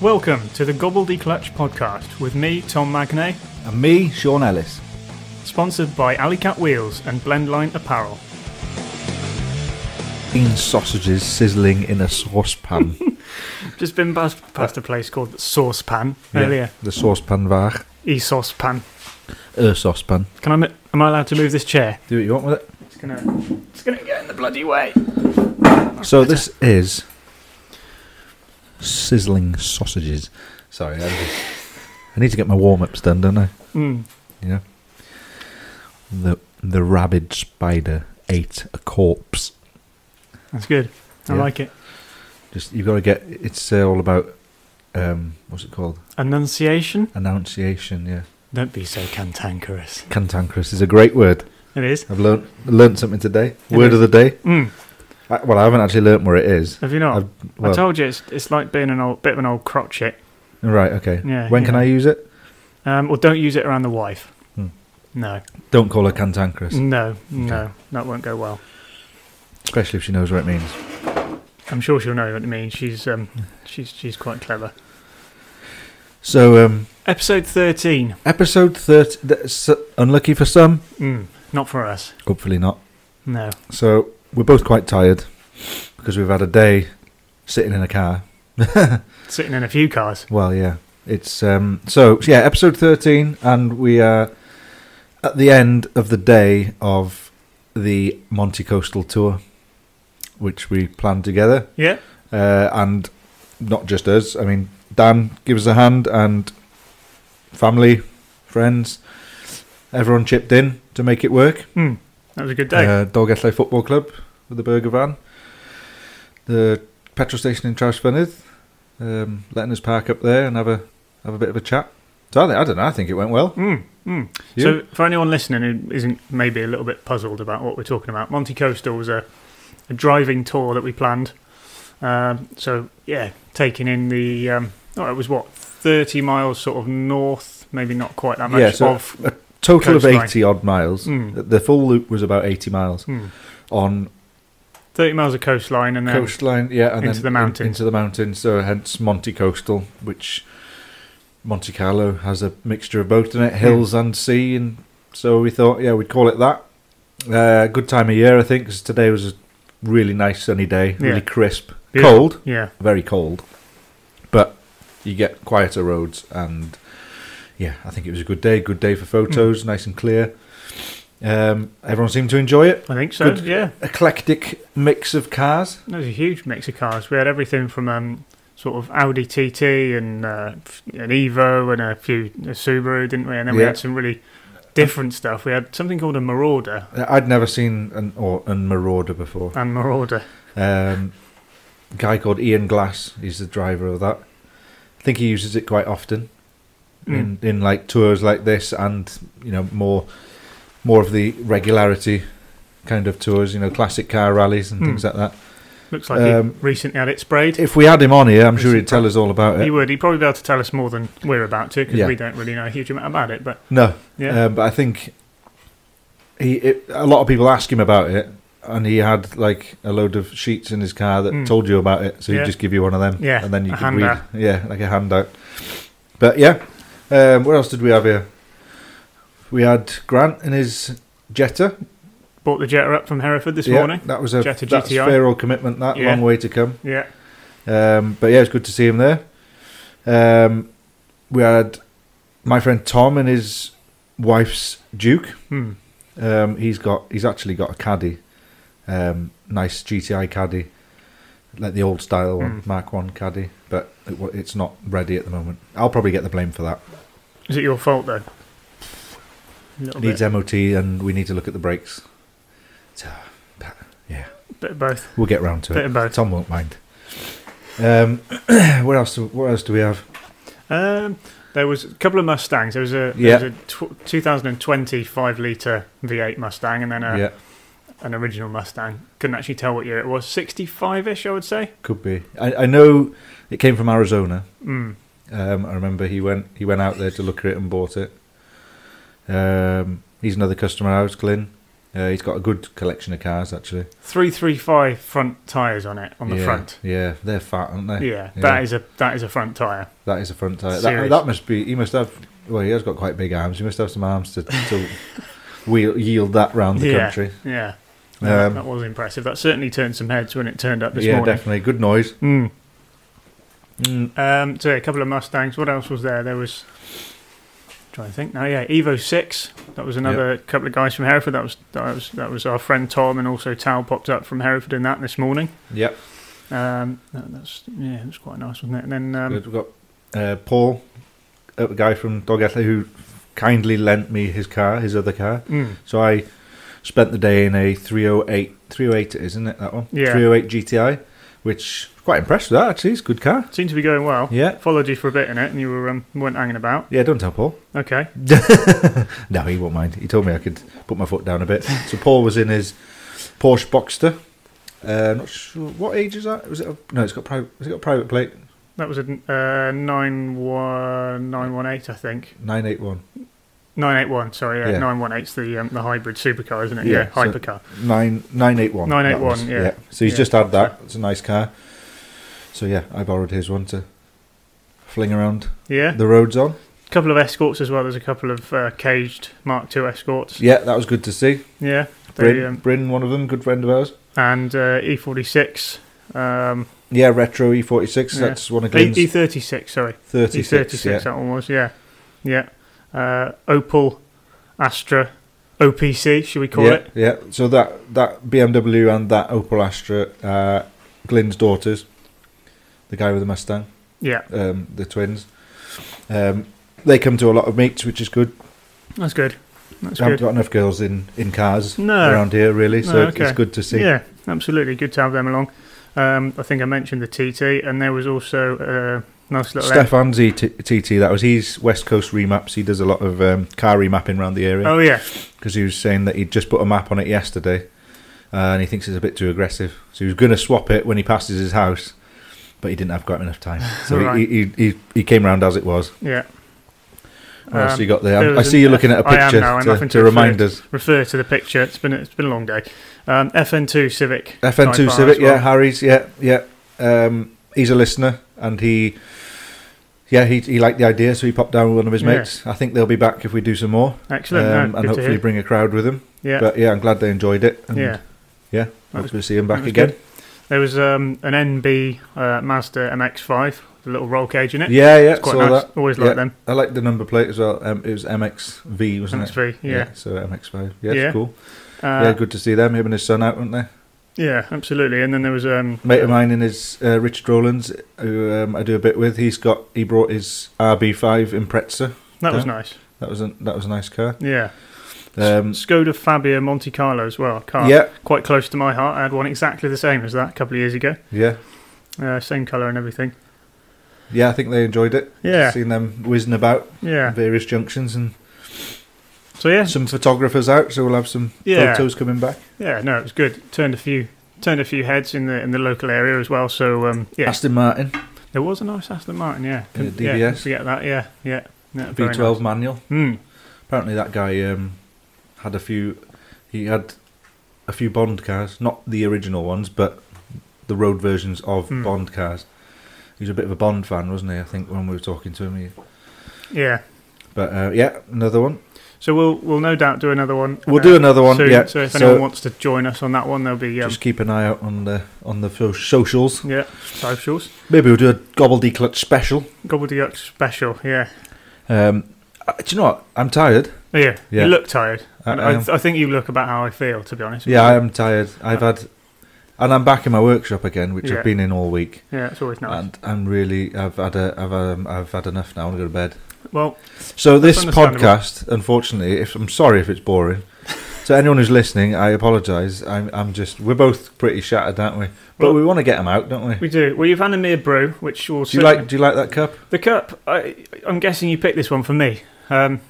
Welcome to the Gobbledy Clutch podcast with me, Tom Magnay, And me, Sean Ellis. sponsored by Alleycat Wheels and Blendline Apparel. Bean sausages sizzling in a saucepan. Just been past, past a place called the Saucepan earlier. The saucepan var. E Saucepan. A saucepan. Can I? mo- Am I allowed to move this chair? Do what you want with it. It's gonna. It's gonna get in the bloody way. So this is sizzling sausages. Sorry, I, just- I need to get my warm ups done, don't I? Mm. Yeah. The the rabid spider ate a corpse. That's good. I Yeah. like it. Just you've got to get. It's uh, all about. Um, what's it called? Annunciation. Annunciation. Yeah. Don't be so cantankerous. Cantankerous is a great word. It is. I've learned learned something today. It Word is. of the day. Mm. I, well, I haven't actually learnt where it is. Have you not? Well, I told you it's it's like being an old bit of an old crotchet. right. Okay. Yeah. when can. I use it? Um, well, don't use it around the wife. Hmm. No, Don't call her cantankerous, no, no. That won't go well. especially if she knows what it means. I'm sure she'll know what it means. She's um, she's she's quite clever. So, um, Episode thirteen. episode thirteen. Unlucky for some. Mm, not for us. Hopefully not. No. So we're both quite tired because we've had a day sitting in a car. Sitting in a few cars. Well, yeah. It's um. So yeah, episode thirteen, and we are at the end of the day of the Monte Coastal tour, which we planned together. Yeah. uh, and not just us. I mean, Dan gives us a hand, and family, friends, everyone chipped in to make it work. Hmm. That was a good day. Uh, Dolgellau Football Club with the burger van, the petrol station in Trawsfynydd, um, letting us park up there and have a have a bit of a chat. So I, think, I don't know. I think it went well. Mm, mm. So, for anyone listening who isn't maybe a little bit puzzled about what we're talking about, Monte Coastal was a, a driving tour that we planned. Um, so, yeah, taking in the. Um, oh, it was what? 30 miles sort of north, maybe not quite that much, Yeah, so of. a total of Coastline. eighty odd miles. Mm. The- full loop was about eighty miles Hmm. on 30 miles of coastline and then. coastline, yeah, and into then the in- mountains. into the mountains. So hence Monte Coastal, which Monte Carlo has a mixture of both in it, hills and sea, and so we thought, yeah, we'd call it that. Uh, good time of year, I think, because today was a really nice sunny day, Yeah. really crisp, Beautiful. cold, Yeah. very cold, but you get quieter roads, and yeah, I think it was a good day. Good day for photos, nice and clear. Um, everyone seemed to enjoy it. I think so, Good. yeah. Eclectic mix of cars. There was a huge mix of cars. We had everything from um, sort of Audi TT and uh, an Evo and a few a Subaru, didn't we? And then we had some really different stuff. We had something called a Marauder I'd never seen an or an Marauder before. and Marauder. Um, guy called Ian Glass, he's the driver of that. I think he uses it quite often in in like tours like this, and you know more more of the regularity kind of tours. You know, classic car rallies and Mm. things like that. Looks like Um, he recently had it sprayed. If we had him on here, I'm sure he'd tell us all about it. He it. would. He'd probably be able to tell us more than we're about to because Yeah. we don't really know a huge amount about it. But No, yeah, Um, but I think he it, a lot of people ask him about it, and he had like a load of sheets in his car that Mm. told you about it. So he'd Yeah. just give you one of them, Yeah, and then you a could handout. read, yeah, like a handout. But yeah, um, what else did we have here? We had Grant in his Jetta bought the Jetta up from Hereford this yeah, morning. That was a Jetta that's GTI. fair old commitment. That Yeah. long way to come. Yeah, Um, but yeah, it's good to see him there. Um, we had my friend Tom and his wife's Juke. hmm. Um, he's got he's actually got a caddy, um, nice GTI caddy, like the old style one, Mm. Mark One caddy, but it, it's not ready at the moment. I'll probably get the blame for that. Is it your fault then? It needs bit, MOT, and we need to look at the brakes. So, yeah, bit of both. we'll get round to Bit it. of both. Tom won't mind. Um, what else? Do, what else do we have? Um, there was a couple of Mustangs. There was a, Yeah. there was a tw- 2020 five litre V8 Mustang and then a, yeah, an original Mustang. Couldn't actually tell what year it was. 65 ish, I would say. could be. I, I know it came from Arizona. Mm. Um, I remember he went he went out there to look at it and bought it. Um, he's another customer of ours, Glyn. Uh, he's got a good collection of cars actually. Three three five front tyres on it on the yeah, front. Yeah, they're fat, aren't they? Yeah, Yeah. that is a that is a front tyre. That is a front tire. That, that must be. He must have. Well, he has got quite big arms. He must have some arms to, to wheel, yield that round the Yeah. country. Yeah, Um, that was impressive. That certainly turned some heads when it turned up this yeah, morning. Yeah, definitely good noise. Mm. Mm. Um, so a couple of Mustangs. What else was there? There was. Trying to think now. Yeah, Evo Six. That was another couple of guys from Hereford. That was that was that was our friend Tom and also Tal popped up from Hereford in that this morning. Yep. Um, that, that's yeah, was quite nice, wasn't it? And then um, We've got uh, Paul, a guy from Dolgellau, who kindly lent me his car, his other car. mm, So I spent the day in a 308, 308 it is, isn't it, that one? Yeah. 308 GTI, which quite impressed with that, actually. It's a good car. seemed to be going well. Yeah. Followed you for a bit in it, and you were um, weren't hanging about. Yeah, don't tell Paul. Okay. No, he won't mind. He told me I could put my foot down a bit. So Paul was in his Porsche Boxster. Uh, not sure what age is that. Was it? A, no, it's got private. Has it got a private plate? That was a uh, nine one nine one eight, I think. Nine eight one. Nine eight one. Sorry, yeah, Yeah. the um, the hybrid supercar, isn't it? Yeah, Yeah, so- hypercar. Nine nine eight one. 981, that was, yeah. So he's Yeah. just had that. It's a nice car. So yeah, I borrowed his one to fling around Yeah, the roads on. a couple of escorts as well. There's a couple of uh, caged Mark II escorts. Yeah, that was good to see. Yeah, they, Bryn, um, Bryn, one of them, good friend of ours. and uh, E46. Um, Yeah, retro E46. Yeah. That's one of E- Glenn's E36, sorry. 36. E36, yeah. that one was, yeah. Yeah. Uh, Opel, Astra, OPC, should we call yeah, it? Yeah, so that that BMW and that Opel Astra, uh, Glenn's daughters, the guy with the Mustang, Yeah, um, the twins, um, they come to a lot of meets, which is good. that's good. That's I haven't good. got enough girls in, in cars No. around here, really, so No, it's- okay. it's good to see. Yeah, absolutely. Good to have them along. Um, I think I mentioned the TT, and there was also a nice little. Stefan's E- T- TT, that was his West Coast remaps. He does a lot of um, car remapping around the area Oh, yeah. because he was saying that he'd just put a map on it yesterday uh, and he thinks it's a bit too aggressive. So he was going to swap it when he passes his house, but he didn't have quite enough time. So Right. he, he, he, he came round as it was. Yeah. What else Um, you got there? I see you're looking at a picture now, to, to to remind refer us. Refer to the picture. It's been a, it's been a long day. Um, FN2 Civic. FN2 Civic, well. yeah, Harry's, yeah, yeah. Um, he's a listener and he, yeah, he he liked the idea, so he popped down with one of his Yeah. mates. I think they'll be back if we do some more, Excellent. um, no, and hopefully bring a crowd with him. Yeah. But yeah, I'm glad they enjoyed it. And yeah. yeah, That was- hopefully see him back again. good. There was um, an NB uh, Mazda MX5, the little roll cage in it. Yeah, yeah, It's quite saw nice. that. Always Yeah. like them. I like the number plate as well. Um, it was MXV, wasn't it? MX3, yeah. So MX5. Yeah, Yeah. cool. Uh, yeah, good to see them. Him and his son out, weren't they? Yeah, absolutely. And then there was um, Mate of mine in his uh, Richard Rowlands, who um, I do a bit with. He's got he brought his RB5 Impreza. That was nice. That was a that was a nice car. Yeah. Um, Skoda Fabia Monte Carlo as well. Car yeah, quite close to my heart. I had one exactly the same as that a couple of years ago. yeah, Uh, same colour and everything. yeah. I think they enjoyed it. Yeah. Seeing them whizzing about Yeah. various junctions and So yeah, some photographers out, so we'll have some Yeah. photos coming back. yeah. No, it was good. Turned a few, turned a few heads in the in the local area as well. So um, yeah, Aston Martin there was a nice Aston Martin. Yeah, Yeah, yeah, DBS. couldn't forget that. Yeah, yeah. yeah V12 nice. manual. Hmm. Apparently, that guy um, had a few. He had a few Bond cars, not the original ones, but the road versions of Hmm. Bond cars. He was a bit of a Bond fan, wasn't he? I think when we were talking to him. He, Yeah. but uh, yeah, another one. So we'll we'll no doubt do another one. We'll uh, do another one. soon. yeah. So if So anyone wants to join us on that one, there'll be um, just keep an eye out on the on the socials. yeah socials. Maybe we'll do a gobbledygook special. Gobbledygook special. Yeah. Um, uh, do you know what? I'm tired. Yeah. Yeah. You look tired. I- I I. I think you look about how I feel. To be honest. Yeah, you. I am tired. I've had, and I'm back in my workshop again, which Yeah. I've been in all week. Yeah, it's always nice. And I'm really, I've had a, I've, um, I've had enough now. I want to go to bed. well, So this podcast, unfortunately, if I'm sorry if it's boring. So anyone who's listening, I apologise. I'm, I'm just, we're both pretty shattered, aren't we? But Well- we want to get them out, don't we? we do. Well, you've handed me a brew, which will. Do you like, do you like that cup? the cup? I, I'm guessing you picked this one for me, um,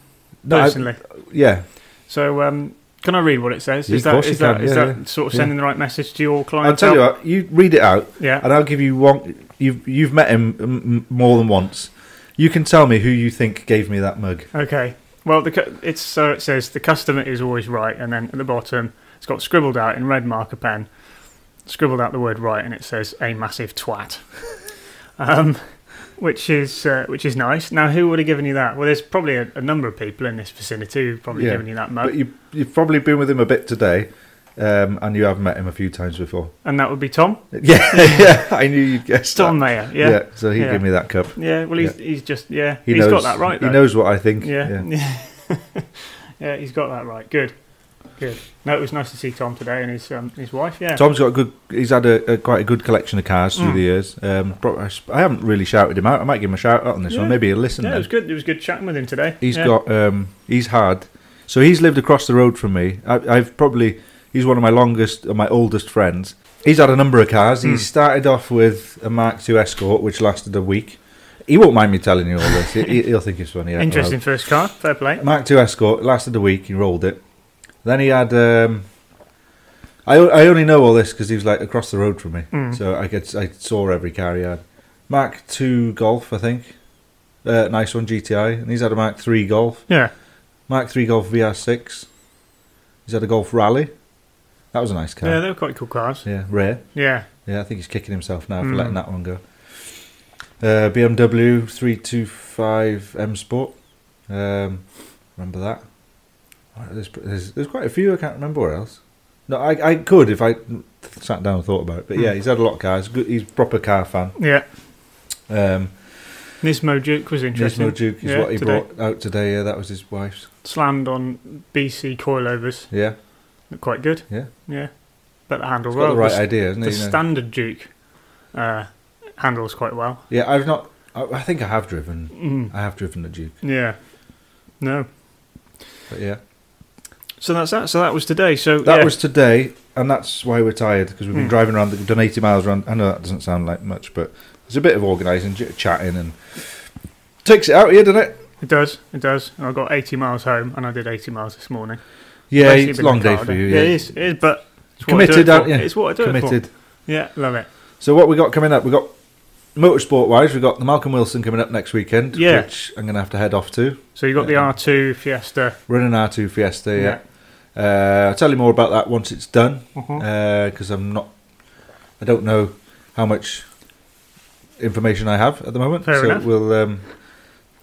No, I- personally. Yeah, so, um, can I read what it says? Is that is that is yeah, that yeah. sort of sending the right message to your client? I'll tell you what. You read it out, Yeah. and I'll give you one. You've you've met him more than once. You can tell me who you think gave me that mug. Okay. Well, the it's so it says the customer is always right, and then at the bottom it's got scribbled out in red marker pen, scribbled out the word right, and it says a massive twat, um, which is uh, which is nice. Now, who would have given you that? Well, there's probably a, a number of people in this vicinity who've probably Yeah. given you that mug, But you, you've probably been with him a bit today, um, and you have met him a few times before. and that would be Tom, Yeah, yeah. I knew you'd guess Tom that. Mayer. Yeah, yeah. so he Yeah. gave me that cup. Yeah. Well, he's he's just yeah, He has got that right. He knows what I think. Yeah. Yeah. he's got that right. Good. Good. No, it was nice to see Tom today and his um, his wife. Yeah. Tom's got a good. He's had a, a quite a good collection of cars through Mm. the years. Um, I haven't really shouted him out. I might give him a shout out on this Yeah. one. Maybe he'll listen. yeah, it was good. It was good chatting with him today. He's yeah. got. Um, he's had. So he's lived across the road from me. I, I've probably. He's one of my longest, or my oldest friends. He's had a number of cars. He Hmm. started off with a Mark II Escort, which lasted a week. He won't mind me telling you all this. he, he'll think it's funny. interesting first car. Fair play. Mark II Escort lasted a week. He rolled it. Then he had. Um, I, I only know all this because he was like across the road from me. Mm. So I could I saw every car he had. Mark two Golf, I think. Uh, nice one, GTI. And he's had a Mark three Golf. Yeah. Mark three Golf VR6. He's had a Golf Rally. That was a nice car. Yeah, they were quite cool cars. Yeah, rare. Yeah. Yeah, I think he's kicking himself now for Mm. letting that one go. Uh, BMW 325 M Sport. Um, remember that? There's, there's, there's quite a few. I can't remember where else. No, I, I could if I sat down and thought about it. But yeah, Mm. he's had a lot of cars. Good, he's a proper car fan. Yeah. Um, Nismo Juke was interesting. Nismo Juke is Yeah, what he today. brought out today. Yeah, that was his wife's. Slammed on BC coilovers. Yeah, Looked quite good. Yeah. Yeah. But the handle well. got the right the, idea, isn't the he? you know? standard Juke uh, handles quite well. Yeah, I've not. I, I think I have driven. Mm. I have driven the Juke, Yeah. No. but yeah, So that's that. So that was today. So that yeah. was today, and that's why we're tired because we've been Hmm. driving around. We've done eighty miles around. I know that doesn't sound like much, but it's a bit of organising, chatting, and takes it out here, doesn't it? It does. It does. I got 80 miles home, and I did 80 miles this morning. Yeah, Basically it's a long day for you. day. Yeah, it is. It is. But it's what I do committed, it aren't for. you? It's what I do it for. Yeah, love it. So what we got coming up? We got motorsport wise. we've got the Malcolm Wilson coming up next weekend. Yeah. which I'm gonna have to head off to. So you've got the Yeah. R2 Fiesta. Running R2 Fiesta. Yeah. Uh, I'll tell you more about that once it's done. Because I'm not. I don't know how much information I have at the moment. Fair so enough. we'll um,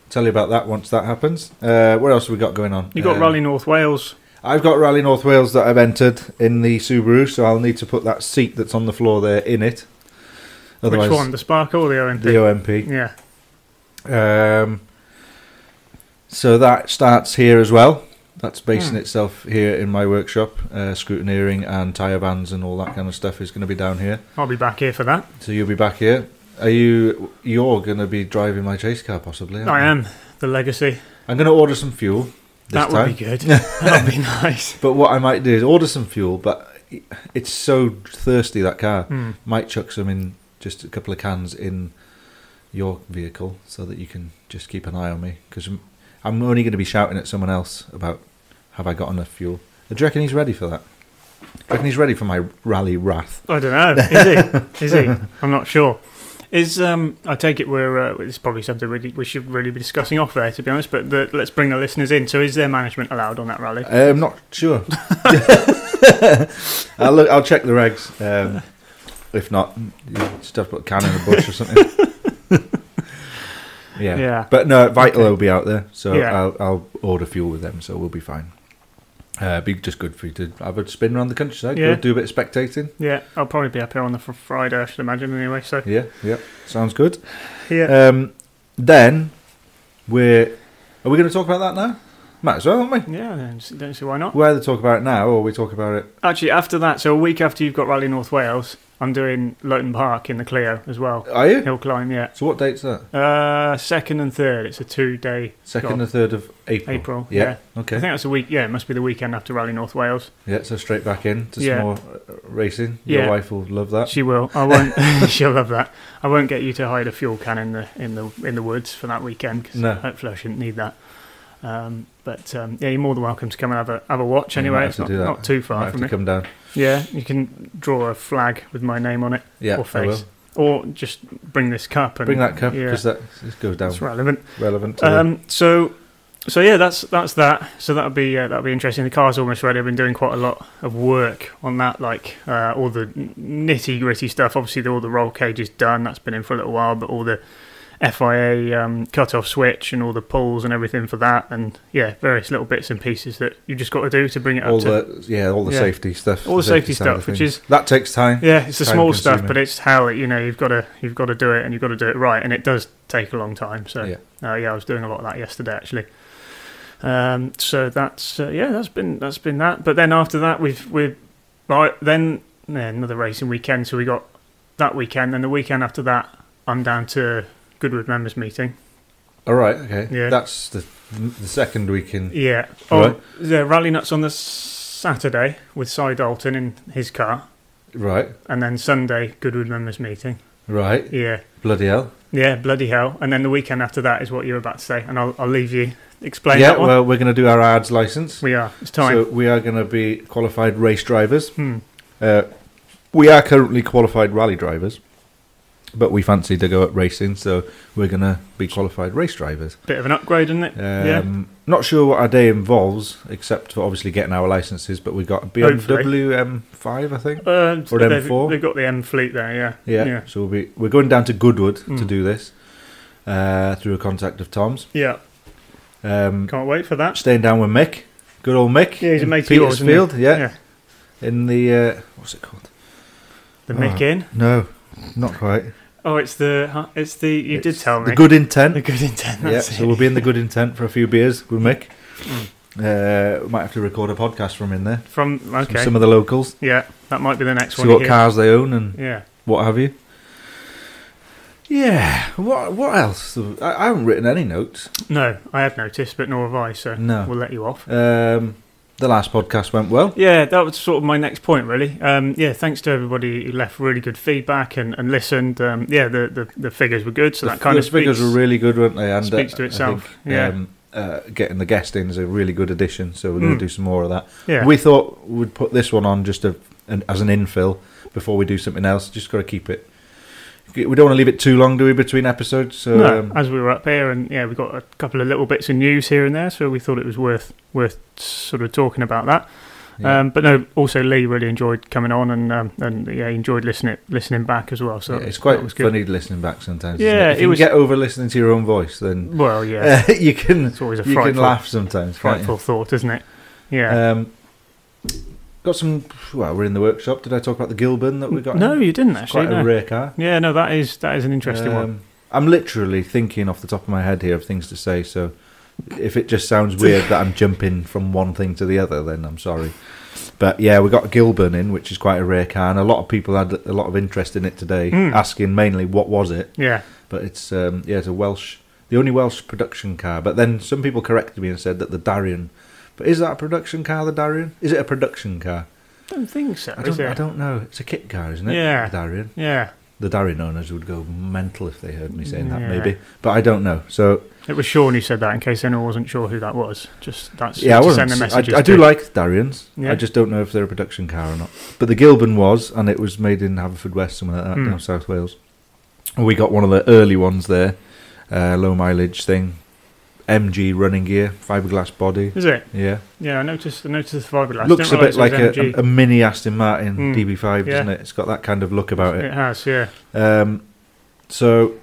tell you about that once that happens. Uh, what else have we got going on? You got Um, Rally North Wales. I've got Rally North Wales that I've entered in the Subaru, so I'll need to put that seat that's on the floor there in it. Otherwise, Which one? The Sparco or the OMP? the OMP. yeah. Um, so that starts here as well. That's basing Hmm. itself here in my workshop. Uh, scrutineering and tyre bands and all that kind of stuff is going to be down here. I'll be back here for that. So you'll be back here. Are you? You're going to be driving my chase car, possibly. I you? am. The Legacy. I'm going to order some fuel. This that time. would be good. That'd be nice. But what I might do is order some fuel. But it's so thirsty that car. Hmm. Might chuck some in, just a couple of cans in your vehicle, so that you can just keep an eye on me. Because I'm, I'm only going to be shouting at someone else about have I got enough fuel. Do you reckon he's ready for that? Do you reckon he's ready for my rally wrath? I don't know. Is he? Is he? I'm not sure. Is um? I take it we're. Uh, it's probably something we, we should really be discussing off there, to be honest. But the, let's bring the listeners in. So, is there management allowed on that rally? I'm not sure. I'll look. I'll check the regs. Um, if not, you just have to put a can in a bush or something. yeah. Yeah. But no, Vital will be out there, so Yeah. I'll, I'll order fuel with them, so we'll be fine. Uh, be just good for you to have a spin around the countryside. Yeah. Do a bit of spectating. Yeah, I'll probably be up here on the fr- Friday, I should imagine. Anyway, so Yeah, yeah, sounds good. yeah, Um, then we're. Are we going to talk about that now? Might as well, aren't we? yeah. I don't see- why not. We either talk about it now or we talk about it. Actually, after that, so a week after you've got Rally North Wales, I'm doing Loton Park in the Clio as well. Are you? Hill climb, yeah. So what date's that? Uh, second and third. It's a two-day Second Got- and third of April. April. Yeah. Yeah. I think that's a week. Yeah, it must be the weekend after Rally North Wales. Yeah. So straight back in to Yeah. some more uh, racing. Your Yeah. wife will love that. She will. I won't. she'll love that. I won't get you to hide a fuel can in the in the in the woods for that weekend 'cause No. hopefully I shouldn't need that. Um, but um, yeah, you're more than welcome to come and have a have a watch. Yeah, Anyway, have it's not, do that. not too far have from to me. come down. Yeah, you can draw a flag with my name on it Yeah. or I will. face, or just bring this cup and Bring that cup Yeah, because that this goes down that's relevant. relevant. The- Um, so so yeah, that's that's that. So that'll be uh, that'll be interesting. The car's almost ready. I've been doing quite a lot of work on that, like uh, all the nitty gritty stuff. Obviously, all the roll cage is done. That's been in for a little while, but all the FIA um, cut off switch and all the pulls and everything for that, and yeah, various little bits and pieces that you just got to do to bring it up all to. the yeah, all the Yeah. safety stuff, All the safety of stuff, which is- that takes time. Yeah, it's the small stuff, but it's how you know you've got to you've got to do it and you've got to do it right, and it does take a long time. So Yeah. uh, yeah, I was doing a lot of that yesterday actually. Um, so that's uh, yeah, that's been that's been that. But then after that, we've we've right then yeah, another racing weekend. So we got that weekend, and the weekend after that, I'm down to Goodwood members meeting. All right, okay. Yeah. That's the the second week in. Yeah. Oh, Right. rally nuts on the Saturday with Cy Dalton in his car, Right, and then Sunday Goodwood members meeting. right. Yeah. Bloody hell. Yeah, bloody hell. And then the weekend after that is what you're about to say, and I'll, I'll leave you explain yeah, that one. well, we're going to do our ARDS license. we are. It's time. So we are going to be qualified race drivers. hmm. Uh, we are currently qualified rally drivers, but we fancy to go at racing, so we're going to be qualified race drivers. Bit of an upgrade, isn't it? Um, Not sure what our day involves, except for obviously getting our licenses. But we've got a BMW M5, I think. Uh, Or they've, M4? they've got the M fleet there, yeah. Yeah. Yeah. So we'll be we're going down to Goodwood to Mm. do this uh, through a contact of Tom's. Yeah. Um, Can't wait for that. staying down with Mick, good old Mick. Yeah, he's a mate of yours? Petersfield. Yeah, Yeah. in the uh, what's it called? The Oh. Mick in. No, not quite. Oh, it's the. huh, It's the. You did tell me. The good intent. The good intent. yeah, That's so it. we'll be in the good intent for a few beers with Mick. Mm. Uh, we might have to record a podcast from in there. From. From some of the locals. yeah, that might be the next See one. See what hear. cars they own and Yeah. what have you. Yeah. What What else? I, I haven't written any notes. No, I have noticed, but nor have I, so No. we'll let you off. Um, the last podcast went well. Yeah, that was sort of my next point, really. Um, yeah, thanks to everybody who left really good feedback and, and listened. Um, yeah, the, the, the figures were good, so the that kind of the figures speaks, were really good, weren't they? And speaks uh, to itself. think, yeah, Um, uh, getting the guest in is a really good addition, so we're going Mm. to do some more of that. yeah, We thought we'd put this one on just a, an, as an infill before we do something else. Just got to keep it. We don't want to leave it too long, do we, between episodes? So, no, um, as we were up here, and yeah, we got a couple of little bits of news here and there, so we thought it was worth worth sort of talking about that. yeah. Um, but no, also Lee really enjoyed coming on, and um, and yeah, he enjoyed listening listening back as well. So Yeah, it's quite that was good. funny listening back sometimes. Yeah, it? if it you was- get over listening to your own voice, then Well, yeah, uh, you can it's always a you can frightful, laugh sometimes. frightful thought, isn't it? Yeah. Um, got some. Well, we're in the workshop. Did I talk about the Gilbern that we got? no, in? you didn't actually. quite no. a rare car. Yeah, no, that is that is an interesting one. Um, I'm literally thinking off the top of my head here of things to say. So if it just sounds weird that I'm jumping from one thing to the other, then I'm sorry. But yeah, we got a Gilbern in, which is quite a rare car, and a lot of people had a lot of interest in it today, Mm. asking mainly what was it. Yeah, But it's um, yeah, it's a Welsh, the only Welsh production car. But then some people corrected me and said that the Darrian. But is that a production car? The Darrian? Is it a production car? I don't think so. I don't. it? I don't know. It's a kit car, isn't it? Yeah. The Darrian. Yeah, The Darrian owners would go mental if they heard me saying that, maybe. But I don't know. So it was Sean who said that. In case anyone wasn't sure who that was, just that's yeah, I wasn't. send the I. I do like Darrians. Yeah. I just don't know if they're a production car or not. But the Gilbern was, and it was made in Haverfordwest, somewhere like that, Hmm. down South Wales. And we got one of the early ones there, uh, low mileage thing, MG running gear, fiberglass body. Is it? Yeah, Yeah, I noticed. I noticed the fiberglass. looks a bit like a, a, mini Aston Martin Hmm. DB5, Yeah. doesn't it? It's got that kind of look about it. It has, yeah. Um, so,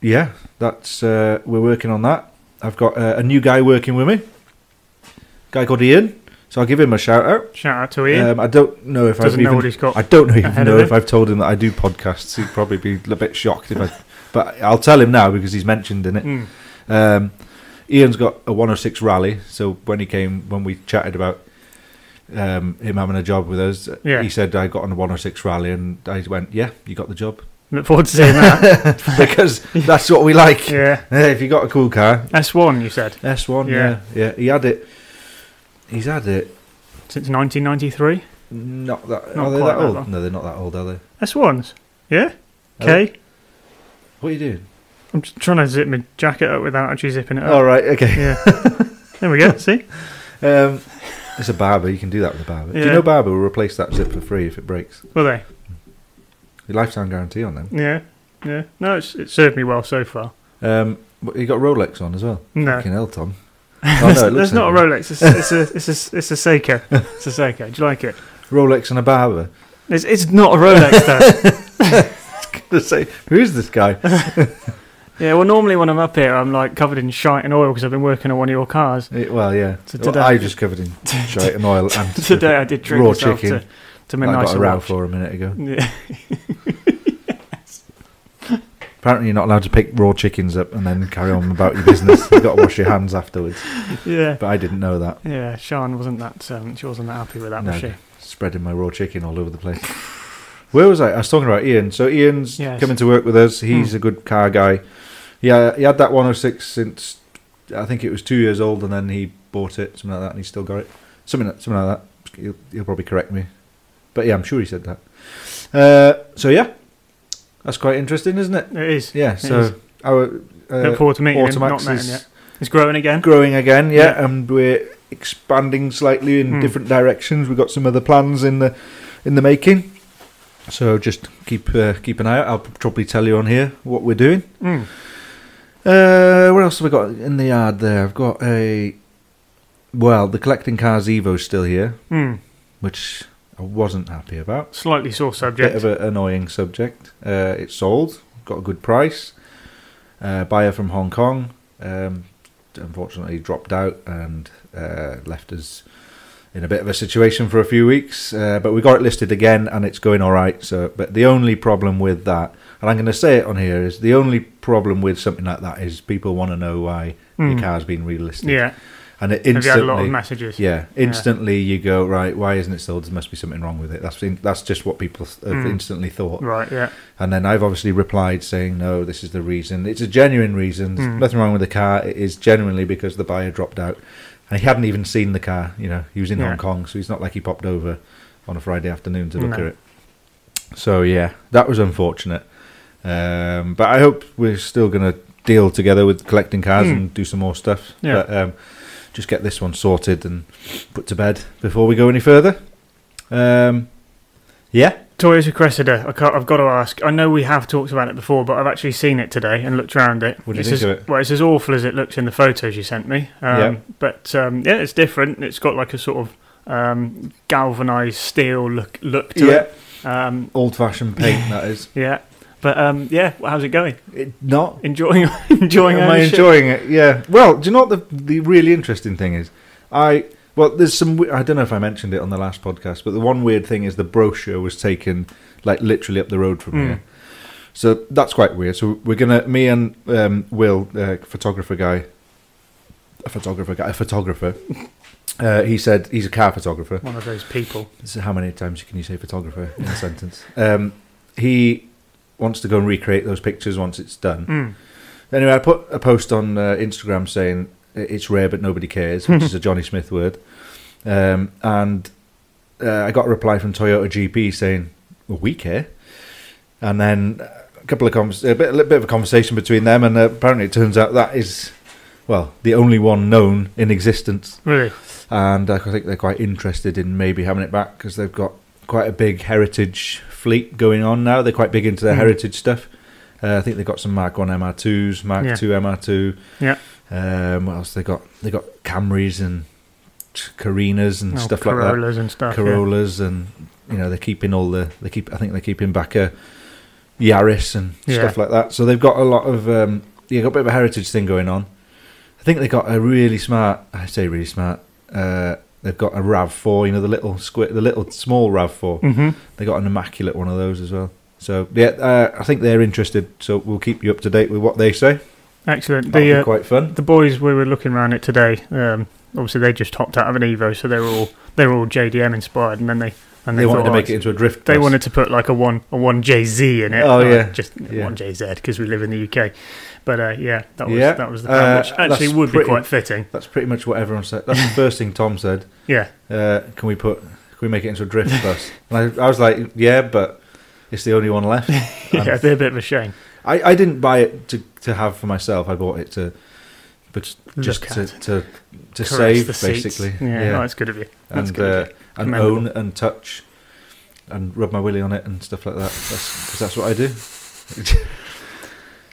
yeah, that's uh, we're working on that. I've got uh, a new guy working with me, guy called Ian. So I'll give him a shout out. Shout out to Ian. Um, I don't know if Doesn't I've know even, what he's got. I don't even know if. I've told him that I do podcasts. He'd probably be a bit shocked if I. But I'll tell him now because he's mentioned in it. Mm. Um, Ian's got a 106 rally. So when he came, when we chatted about um, him having a job with us, Yeah. he said I got on a 106 rally, and I went, "Yeah, you got the job," Look forward to seeing that. because that's what we like. yeah. If you got a cool car, S1, you said, S1, Yeah. yeah, yeah, he had it. He's had it. since 1993. Not that. Not are they that old? No, they're not that old, are they? S1s. Yeah. Okay. What are you doing? I'm just trying to zip my jacket up without actually zipping it All up. right, okay. Yeah. there we go. See? Um, it's a Barbour. You can do that with a Barbour. Do you know Barbour will replace that zip for free if it breaks? Were they? The lifetime guarantee on them. Yeah. Yeah. No, it's, it served me well so far. Um, but you got Rolex on as well. No. Fucking hell, Tom. Oh, no, There's not a Rolex. It's, it's a it's a it's a Seiko. It's a Seiko. Do you like it? Rolex and a Barbour. It's it's not a Rolex though. Gonna say, who's this guy? Yeah. Well, normally when I'm up here, I'm like covered in shite and oil because I've been working on one of your cars. Eh, well, yeah. So Well, I just covered in shite and oil and Today I did raw chicken. to to I got nice a row watch. for a minute ago. Yeah. Apparently, you're not allowed to pick raw chickens up and then carry on about your business. You've got to wash your hands afterwards. yeah. But I didn't know that. Yeah, Sean wasn't that. Um, she wasn't that happy with that, was she? Spreading my raw chicken all over the place. Where was I? I was talking about Ian. So Ian's Yes. coming to work with us. He's Hmm. a good car guy. Yeah, he had that 106 since I think it was two years old, and then he bought it, something like that, and he's still got it. Something, like- something like that. He'll, he'll probably correct me, but yeah, I'm sure he said that. Uh, so yeah, that's quite interesting, isn't it? It is. Yeah. It So is. our uh, Look forward to meeting him. Not Automax is yet. It's growing again. growing again, yeah, Yeah. and we're expanding slightly in Hmm. different directions. We've got some other plans in the in the making. So just keep uh, keep an eye out. I'll probably tell you on here what we're doing. Mm. Uh, what else have we got in the yard there? I've got a well, the collecting cars Evo's still here, Mm. which I wasn't happy about. Slightly sore subject. Bit of an annoying subject. Uh, it's sold, got a good price. Uh, buyer from Hong Kong, um, unfortunately dropped out and uh, left us in a bit of a situation for a few weeks. Uh, but we got it listed again, and it's going all right. So, but the only problem with that, and I'm going to say it on here, is the only problem with something like that is people want to know why Mm. your car's been relisted. Yeah. and it Have you had a lot of messages? yeah, instantly you go right. Why isn't it sold? There must be something wrong with it. That's that's just what people have Mm. instantly thought. Right. Yeah. And then I've obviously replied saying, no, this is the reason. It's a genuine reason. Mm. nothing wrong with the car. It is genuinely because the buyer dropped out. And he hadn't even seen the car. You know, he was in Yeah. Hong Kong, so he's not like he popped over on a Friday afternoon to look No. at it. So, yeah, that was unfortunate. Um, but I hope we're still going to deal together with collecting cars Mm. and do some more stuff. Yeah. But um, just get this one sorted and put to bed before we go any further. Um, yeah. Toyota Cressida. I I've got to ask. I know we have talked about it before, but I've actually seen it today and looked around it. What do you it's think as, of it? Well, it's as awful as it looks in the photos you sent me. Um, Yeah. But um, yeah, it's different. It's got like a sort of um, galvanized steel look look to Yeah. it. Um, Old fashioned paint, that is. yeah. But um, yeah, how's it going? It, not Enjoying enjoying Am I enjoying it? Yeah. Well, do you know what the the really interesting thing is? I well, there's some. I don't know if I mentioned it on the last podcast, but the one weird thing is the brochure was taken like literally up the road from Mm. here. So that's quite weird. So we're gonna, me and um, Will, uh, photographer guy, a photographer guy, a photographer. Uh, he said he's a car photographer. One of those people. So how many times can you say photographer in a sentence? Um, he wants to go and recreate those pictures once it's done. Mm. Anyway, I put a post on uh, Instagram saying it's rare but nobody cares, which is a Johnny Smith word. Um, and uh, I got a reply from Toyota GB saying, well, we care. And then a couple of convers- a bit, a little bit of a conversation between them, and uh, apparently it turns out that is, well, the only one known in existence. Really? And I think they're quite interested in maybe having it back because they've got quite a big heritage fleet going on now. They're quite big into their Mm. heritage stuff. Uh, I think they've got some Mark One MR2s, Mark Yeah. Two MR2. Yeah. Um, what else they got? They got Camrys and Carinas and Oh, stuff like that. Corollas and stuff. yeah. Corollas and you know they're keeping all the they keep I think they're keeping back a Yaris and Yeah. stuff like that. So they've got a lot of um, yeah, got a bit of a heritage thing going on. I think they got a really smart. I say really smart. Uh, they've got a Rav Four, you know the little squid, the little small Rav Four. hmm They got an immaculate one of those as well. So yeah, uh, I think they're interested. So we'll keep you up to date with what they say. Excellent. That'll The uh, quite fun. the boys we were looking around it today. Um, obviously, they just hopped out of an Evo, so they were all they were all JDM inspired, and then they and They, they, wanted thought, to make oh, it into a drift. They bus. wanted to put like a one a one JZ in it. Oh, yeah. just Yeah. one JZ because we live in the UK. But uh, yeah, that was Yeah. that was the plan, Uh, which actually that's would be pretty- quite fitting. That's pretty much what everyone said. That's the first thing Tom said. Yeah, Uh, can we put? Can we make it into a drift bus? And I, I was like, yeah, but it's the only one left. yeah, be a bit of a shame. I, I didn't buy it to, to have for myself. I bought it to, but just to to, to save basically. Yeah, no, that's good of you. That's and good. uh, and own and touch, and rub my willy on it and stuff like that. That's because that's what I do.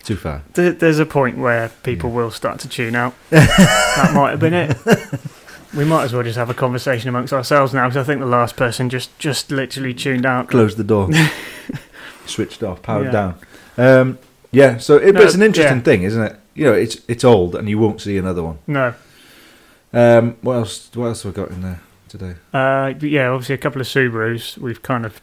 Too far. There, there's a point where people will start to tune out. that might have been it. We might as well just have a conversation amongst ourselves now, because I think the last person just just literally tuned out. Closed the door. Switched off. Powered Yeah. down. Um, yeah. So it, No, but it's an interesting yeah. thing, isn't it? You know, it's it's old, and you won't see another one. No, Um, what else? What else have we got in there today? uh, yeah, obviously a couple of Subarus. We've kind of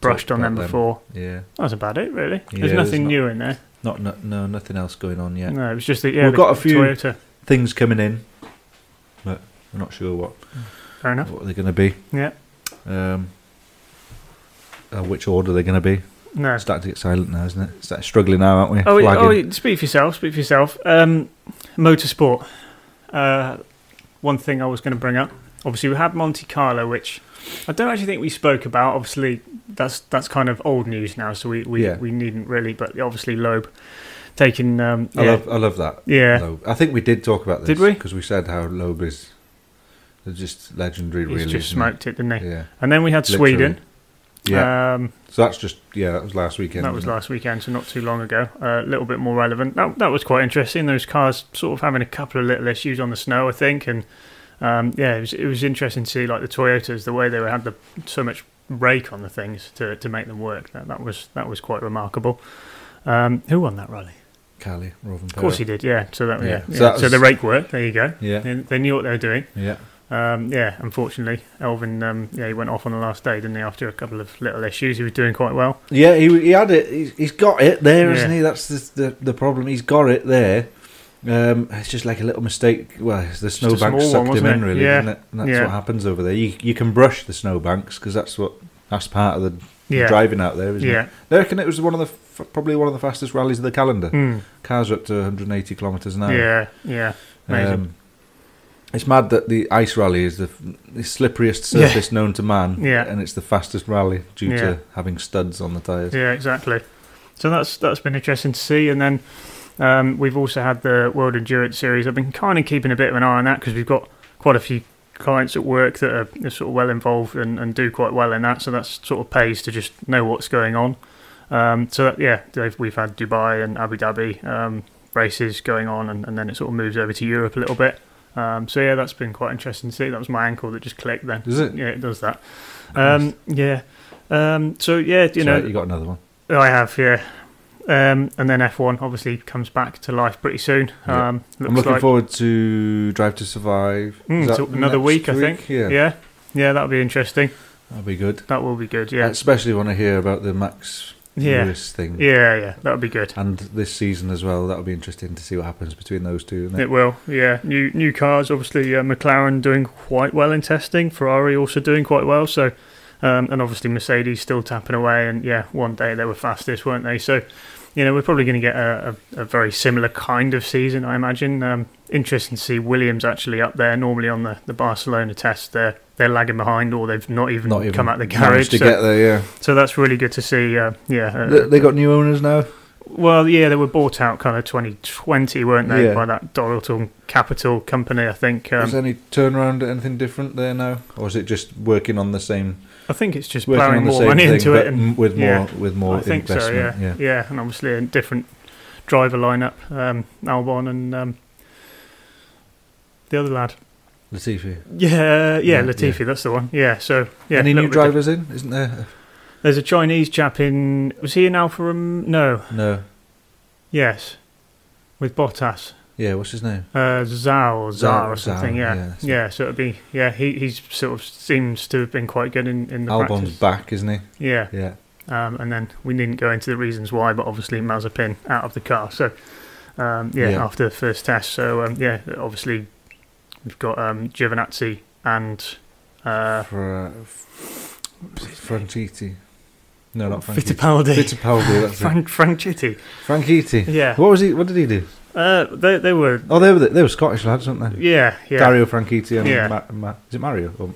brushed Talked on them about them. before. Yeah. That's about it, really. Yeah, there's there's nothing not- new in there. Not no, no nothing else going on yet. No, it was just the yeah. We've the got a few- Toyota. Things coming in, but we're not sure what Fair enough. what they're going to be. Yeah. Um, uh, which order they're going to be. No. It's Starting to get silent now, isn't it? Starting struggling now, aren't we? Oh, Flagging. oh, speak for yourself. Speak for yourself. Um, motorsport. Uh, one thing I was going to bring up. Obviously, we had Monte Carlo, which I don't actually think we spoke about. Obviously, that's that's kind of old news now, so we we, Yeah. we needn't really. But obviously, Loeb taking. Um, I love I love that. yeah, Loeb. I think we did talk about this. Did we? Because we said how Loeb is just legendary, he's really. just smoked it, didn't he? Yeah. And then we had Literally. Sweden. Yeah. Um, so that's just yeah, that was last weekend. that was it? last weekend, so not too long ago. A little bit more relevant. That, that was quite interesting. Those cars sort of having a couple of little issues on the snow, I think, and um, yeah, it was, it was interesting to see like the Toyotas, the way they had the, so much rake on the things to, to make them work. That, that was that was quite remarkable. Um, who won that rally? Kalle, Of course he did. Yeah. So that yeah. Yeah. So So, that was- the rake worked. There you go. Yeah. They, they knew what they were doing. Yeah. Um, yeah. Unfortunately, Elfyn. Um, yeah, he went off on the last day, didn't he? After a couple of little issues, he was doing quite well. Yeah, he he had it. He's, he's got it there, Yeah. not he? That's the, the the problem. He's got it there. Um, it's just like a little mistake. Well, the snowbank sucked one, him in, really, Yeah. isn't it? And that's Yeah. what happens over there. You you can brush the snowbanks because that's what that's part of the Yeah. driving out there, isn't yeah. it? I reckon it was one of the probably one of the fastest rallies of the calendar. Mm. Cars are up to 180 kilometres an hour. Yeah. Yeah. Amazing. Um, it's mad that the ice rally is the, the slipperiest Yeah. surface known to man, Yeah. and it's the fastest rally due Yeah. to having studs on the tyres. Yeah, exactly. So that's that's been interesting to see. And then um, we've also had the World Endurance Series. I've been kind of keeping a bit of an eye on that because we've got quite a few clients at work that are, are sort of well involved and, and do quite well in that. So that sort of pays to just know what's going on. Um, so that, yeah, we've had Dubai and Abu Dhabi um, races going on, and, and then it sort of moves over to Europe a little bit. Um, so yeah, that's been quite interesting to see. That was my ankle that just clicked then. Is it? Yeah, it does that. Um, yeah. Um, so yeah, you know, you got another one. I have, yeah. Um, and then F1 obviously comes back to life pretty soon. Yeah. Um, looks I'm looking like forward to Drive to Survive. Mm, another next week, I think. Yeah, yeah, yeah, that'll be interesting. that'll be good. That will be good. Yeah, Especially when I hear about the Max yeah, Lewis thing. yeah, yeah. That'll be good. And this season as well, that'll be interesting to see what happens between those two. it? It will. Yeah, new new cars. Obviously, uh, McLaren doing quite well in testing. Ferrari also doing quite well. So, um, and obviously Mercedes still tapping away. And yeah, one day they were fastest, weren't they? So, you know, we're probably going to get a, a, a very similar kind of season, I imagine. Um, interesting to see Williams actually up there. Normally on the, the Barcelona test, they're they're lagging behind, or they've not even, Not even come out of the garage. to So, get there. Yeah, so that's really good to see. Uh, yeah, uh, they, got new owners now. well, yeah, they were bought out kind of 2020, weren't they, Yeah. by that Dorilton Capital company, I think. Um, is there any turnaround, anything different there now, or is it just working on the same, I think it's just working plowing more money thing, into it, and with more yeah, with more I think so. investment? Yeah, yeah, and obviously a different driver lineup, um, Albon and um, the other lad. Latifi. Yeah, yeah, Yeah, Latifi, that's the one. Yeah, so yeah. Any new drivers in? Isn't there? There's a Chinese chap in. Was he in Alfa? No. No. Yes, with Bottas. Yeah. What's his name? Uh, Zhao or Zhar or something. yeah, Yeah, yeah. So it'd be yeah. He he's sort of seems to have been quite good in in the Albon's practice. back, isn't he? Yeah, Yeah. Um, and then we needn't go into the reasons why, but obviously Mazepin out of the car. So um, yeah, Yeah. after the first test. So um, yeah, obviously we've got um, Giovinazzi and uh, For uh, Franchitti. No, not Franchitti. Fittipaldi, Fittipaldi. That's it. Frank Franchitti. Franchitti. Yeah, What was he? What did he do? Uh, they they were Oh, they were the, they were Scottish lads, weren't they? yeah yeah Dario Franchitti and Yeah. Ma- Ma- is it Mario or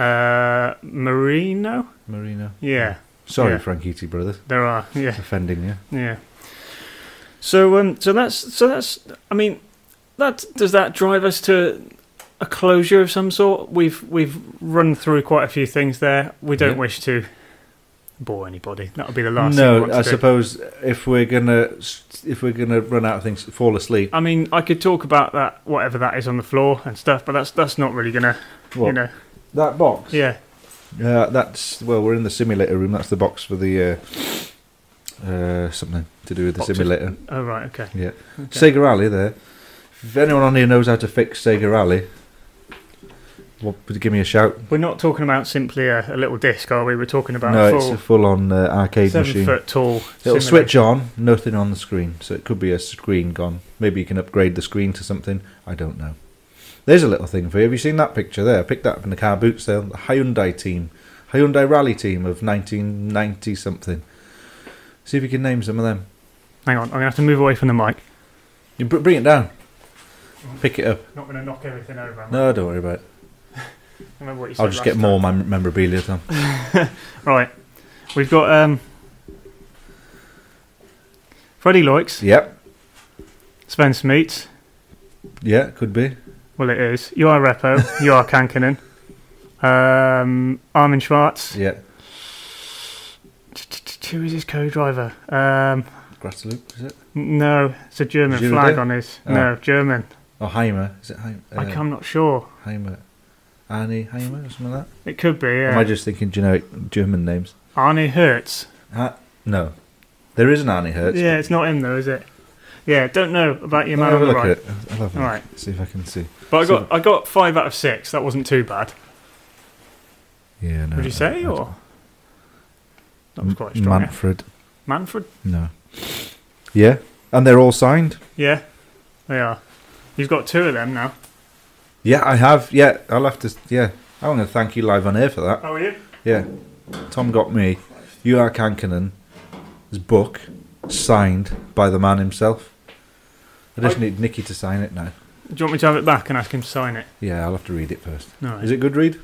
uh, Marino. Marino? Yeah, Sorry, Yeah. Franchitti brothers, there are yeah offending you. yeah. So um so that's so that's I mean that does that drive us to a closure of some sort? We've we've run through quite a few things there. We don't Yeah. wish to bore anybody. That would be the last. thing we no, to I do. suppose if we're gonna if we're gonna run out of things, fall asleep. I mean, I could talk about that, whatever that is on the floor and stuff, but that's that's not really gonna, you know, that box. yeah. Uh, that's well, we're in the simulator room. That's the box for the uh, uh, something to do with the Boxes. simulator. Oh right, okay. Yeah, okay. Sega Rally there. If anyone on here knows how to fix Sega Rally, what, give me a shout. We're not talking about simply a, a little disc, are we? We're talking about no, a it's full a full-on uh, arcade seven machine. foot tall. It'll switch on, nothing on the screen. So it could be a screen gone. Maybe you can upgrade the screen to something. I don't know. There's a little thing for you. Have you seen that picture there? I picked that up in the car boot sale. The Hyundai team, Hyundai Rally team of 1990 something. See if you can name some of them. Hang on, I'm gonna have to move away from the mic. You br- bring it down. Pick it up. Not gonna knock everything over. No, don't worry about it. Remember what you said I'll just get last more mem- memorabilia, Tom. time. Right, we've got um, Freddy Loix, Yep. Sven Smeets. Yeah, could be. Well, it is. You are Repo. you are Kankkunen. Um, Armin Schwarz. Yeah. Who is his co-driver? Um, Grasloop, is it? no, it's a German Gilde? flag on his. Oh. No, German. Oh, Hiemer? Is it Hiemer? I I'm not sure. Hiemer. Arnie Heimer or something like that? It could be. Or Am I just thinking generic German names? Arnie Hertz. Ha- no. There is an Arnie Hertz. Yeah, it's not him though, is it? Yeah, don't know about your man on the right. at it. I'll have a All See if I can see. but I So- got I got five out of six. That wasn't too bad. Yeah, no. Would you say, I- or that was quite strong? yeah. Manfred. Manfred. No. Yeah, and they're all signed. Yeah, they are. You've got two of them now. Yeah, I have. Yeah, I'll have to. Yeah, I'm going to thank you live on air for that. How are you? Yeah, Tom got me. You are Kankkunen. His book signed by the man himself. I just I- need Nicky to sign it now. Do you want me to have it back and ask him to sign it? Yeah, I'll have to read it first. No. Is it good read?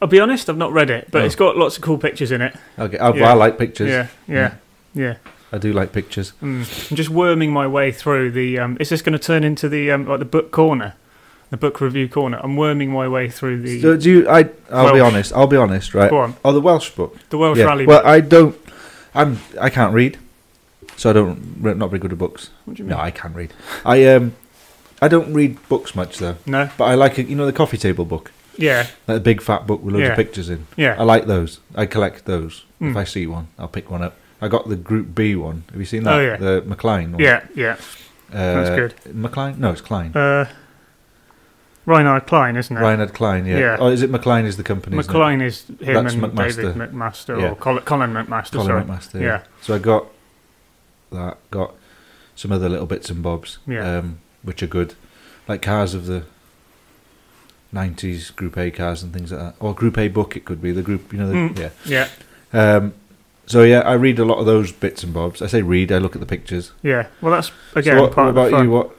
I'll be honest, I've not read it, but Oh. it's got lots of cool pictures in it. Okay, I, Yeah. I like pictures. Yeah, yeah, yeah. I do like pictures. Mm. I'm just worming my way through the. Um, is this going to turn into the um, like the book corner, the book review corner? I'm worming my way through the So do you? I. I'll be honest. I'll be honest. Right. go on Oh, the Welsh book. the Welsh yeah. Rally. Well, book. I don't. I'm. I can't read, so I don't. Not very good at books. what do you mean? No, I can't read. I um. I don't read books much though, No. but I like it. You know the coffee table book, Yeah. like a big fat book with loads Yeah. of pictures in. Yeah. I like those. I collect those. If Mm. I see one, I'll pick one up. I got the Group B one. Have you seen that? Oh, yeah. The McKlein one. Yeah. Yeah. Uh, That's good. McKlein? No, it's Klein. Uh, Reinhard Klein, isn't it? Reinhard Klein. Yeah. Yeah. Oh, is it McKlein? Is the company? McKlein is him That's and McMaster. David McMaster Yeah. or Colin, Colin McMaster. Colin sorry. McMaster. Yeah. So I got that. Got some other little bits and bobs. Yeah. Um, which are good, like cars of the. 90s Group A cars and things like that, or Group A book. It could be the group, you know. The, Mm. Yeah. Yeah. Um, so yeah, I read a lot of those bits and bobs. I say read. I look at the pictures. Yeah. Well, that's again so what, part what of the about you? What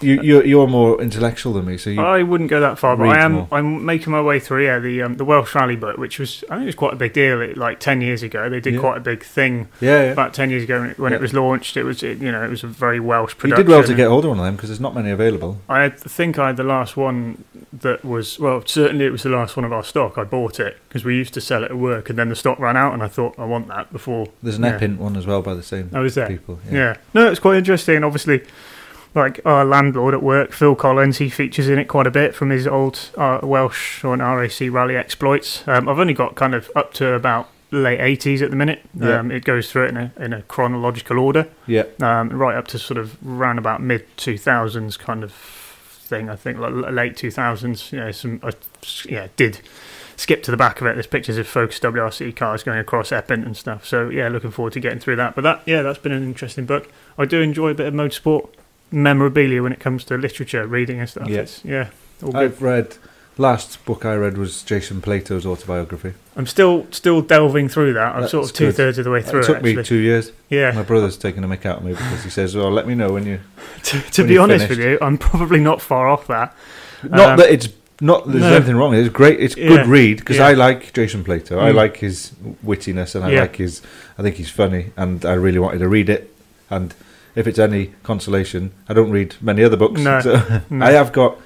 you you're, you're more intellectual than me, so you I wouldn't go that far, but read I am. more. I'm making my way through. Yeah, the um, the Welsh Rally book, which was I think it was quite a big deal. It, like ten years ago, they did Yeah. quite a big thing. yeah, yeah. About ten years ago, when it, when Yeah. it was launched, it was it, you know it was a very Welsh You production. did well to get hold of one of them because there's not many available. I had- think I had the last one that was well, certainly it was the last one of our stock. I bought it because we used to sell it at work, and then the stock ran out, and I thought I want that before. There's an Yeah. Epynt one as well by the same Oh, is there? people. Yeah. No, it's quite interesting. Obviously, like our landlord at work, Phil Collins, he features in it quite a bit from his old uh, Welsh or an RAC rally exploits. Um, I've only got kind of up to about late 80s at the minute. Yeah. Um, it goes through it in a, in a chronological order, yeah, um, right up to sort of round about mid 2000s kind of thing. I think like late 2000s. You know, some I, yeah did skip to the back of it. There's pictures of Focus WRC cars going across Epynt and stuff. So yeah, looking forward to getting through that. But that yeah, that's been an interesting book. I do enjoy a bit of motorsport memorabilia when it comes to literature, reading and stuff. Yeah. Yeah. I've read. Last book I read was Jason Plato's autobiography. I'm still still delving through that. I'm sort of two good. thirds of the way through it it. took me two years. yeah. My brother's taking a mick out of me because he says, "Well, let me know when you." to to when be honest finished. with you, I'm probably not far off that. Not Um, that it's not. There's no. anything wrong. It's great. It's Yeah. good read because Yeah. I like Jason Plato. I Mm. like his wittiness and I Yeah. like his. I think he's funny, and I really wanted to read it. And if it's any consolation, I don't read many other books. No. So No. I have got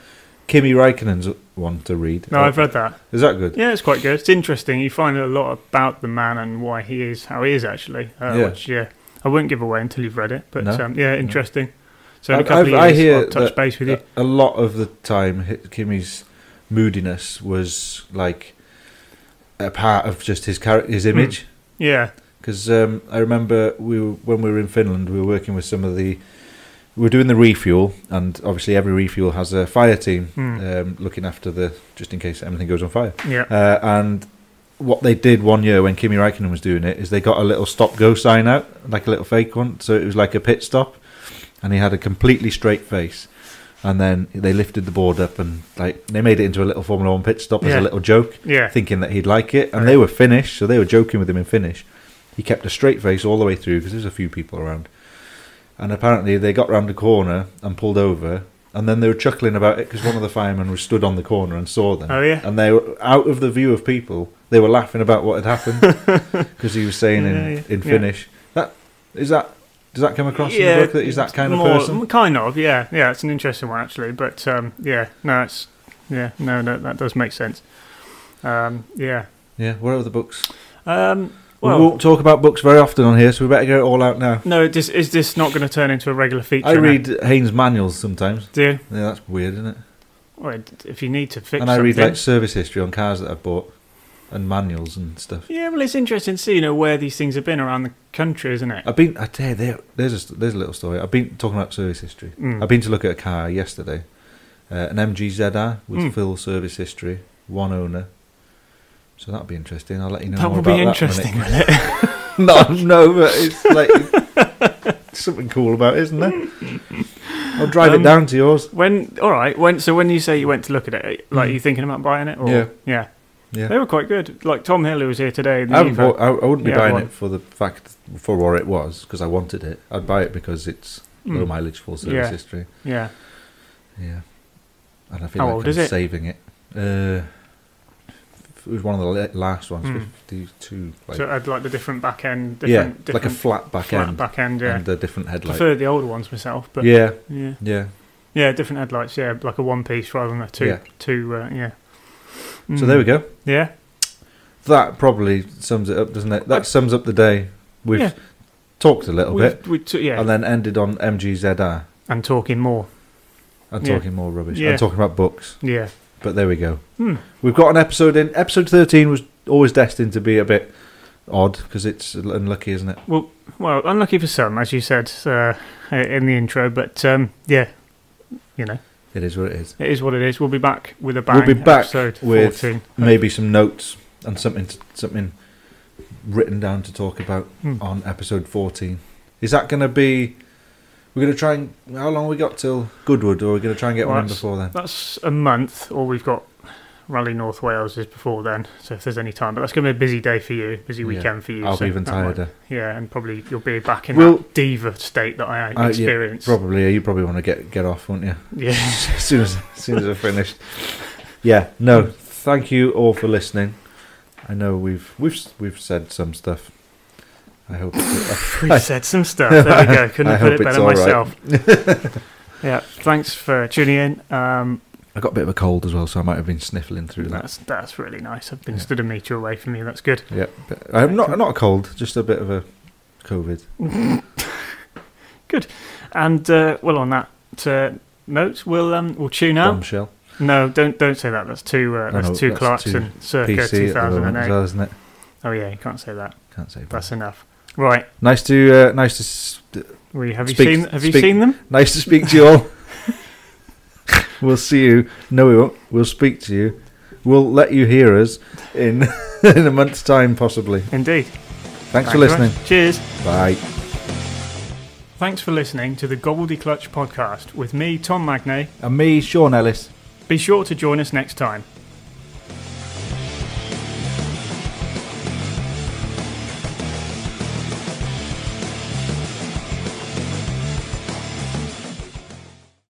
Kimi Raikkonen's one to read. No, I've read that. Is that good? Yeah, it's quite good. It's interesting. You find a lot about the man and why he is how he is actually. Uh, Yeah. Which yeah, I won't give away until you've read it. But No? um, yeah, interesting. So in a I- couple I've- of I years, hear I'll touch base with you. A lot of the time, Kimi's moodiness was like a part of just his character, his image. Yeah, Because um, I remember we were, when we were in Finland, we were working with some of the. We were doing the refuel, and obviously every refuel has a fire team Hmm. um, looking after the just in case anything goes on fire. yeah, Uh, and what they did one year when Kimi Raikkonen was doing it is they got a little stop go sign out, like a little fake one. So it was like a pit stop, and he had a completely straight face. And then they lifted the board up and like they made it into a little Formula One pit stop as a little joke, yeah. thinking that he'd like it. And Right. they were Finnish, so they were joking with him in Finnish. He kept a straight face all the way through because there's a few people around. And apparently they got round the corner and pulled over, and then they were chuckling about it because one of the firemen was stood on the corner and saw them. Oh yeah. And they were out of the view of people. They were laughing about what had happened because he was saying Yeah, in, yeah, in yeah. Finnish. That is that. Does that come across in the book that he's that kind of person? Kind of, yeah, yeah. It's an interesting one actually, but um, yeah, no, it's yeah, no, no, that does make sense. Um, yeah. Yeah. What are the books? Um, we well, won't talk about books very often on here, so we better get it all out now. no, is this not going to turn into a regular feature? I now? read Haynes manuals sometimes. Do you? Yeah, that's weird, isn't it? Well, if you need to fix and I read something- like service history on cars that I've bought and manuals and stuff. Yeah, well, it's interesting to see, you know, where these things have been around the country, isn't it? I've been. I tell you, there, there's a there's a little story. I've been talking about service history. Mm. I've been to look at a car yesterday, uh, an MG ZR with Mm. full service history, one owner. So that'll be interesting. I'll let you know. that would be interesting, will it? no, no, but it's like something cool about, it, isn't there? I'll drive Um, it down to yours. when all right, when so when you say you went to look at it, like Mm. you thinking about buying it? Or, Yeah. yeah, Yeah, they were quite good. Like Tom Hill, who was here today. I, haven't bought, I, wouldn't be Yeah, buying it for the fact for what it was because I wanted it. I'd buy it because it's low Mm. mileage, full service Yeah. history. Yeah, Yeah, and I feel How like old I'm is it? saving it. Uh, it was one of the last ones, Mm. fifty-two. Like, so it had like the different back end, yeah, different, like a flat back flat end back end. Yeah, and a different headlight. prefer the older ones myself, but yeah, yeah, yeah. yeah, different headlights. Yeah, like a one piece rather than a two. Yeah. Two. Uh, yeah. So Mm. there we go. Yeah, That probably sums it up, doesn't it? That I- sums up the day. We've Yeah. talked a little we bit we took yeah, and then ended on MGZR and talking more. and talking more rubbish and talking about books. Yeah. But there we go. Hmm. We've got an episode in. Episode 13 was always destined to be a bit odd because it's unlucky, isn't it? Well, well, unlucky for some, as you said uh, in the intro, but um, yeah, you know, It is what it is. it is what it is. We'll be back with a bang. We'll be back episode with 14. Maybe some notes and something something written down to talk about Hmm. on episode 14. Is that going to be. We're going to try and. How long we got till Goodwood, or are we going to try and get Well, one in before then? That's a month, or we've got Rally North Wales is before then. So if there's any time, but that's going to be a busy day for you, busy Yeah. weekend for you. I'll so be even tireder. Yeah, and probably you'll be back in Well- that diva state that I Uh, yeah, experienced. Probably. Yeah, you probably want to get get off, won't you? Yeah. as soon as, as soon as I've finished. Yeah, no. Thank you all for listening. I know we've we've we've said some stuff. I hope. We've said some stuff. There we go. Couldn't have put it better all right. myself. yeah. Thanks for tuning in. Um, I got a bit of a cold as well, so I might have been sniffling through that. that's that's really nice. I've been Yeah. stood a meter away from you. That's good. Yeah, I'm not not a cold, just a bit of a COVID. Good, and uh, well, on that uh, note, we'll um, we'll tune out. Bombshell. No, don't don't say that. That's too uh, that's no, too that's Clarkson, circa PC at moment 2008. well, isn't it? Oh yeah, you can't say that. Can't say. That's enough. Right. Nice to uh, nice to We have you Speak- seen have you speak- seen them? nice to speak to you all. we'll see you. No, we won't. We'll speak to you. We'll let you hear us in in a month's time, possibly. Indeed. Thanks for Thanks listening. Cheers. Bye. Thanks for listening to the Gobbledy Clutch podcast with me, Tom Magnay. And me, Sean Ellis. Be sure to join us next time.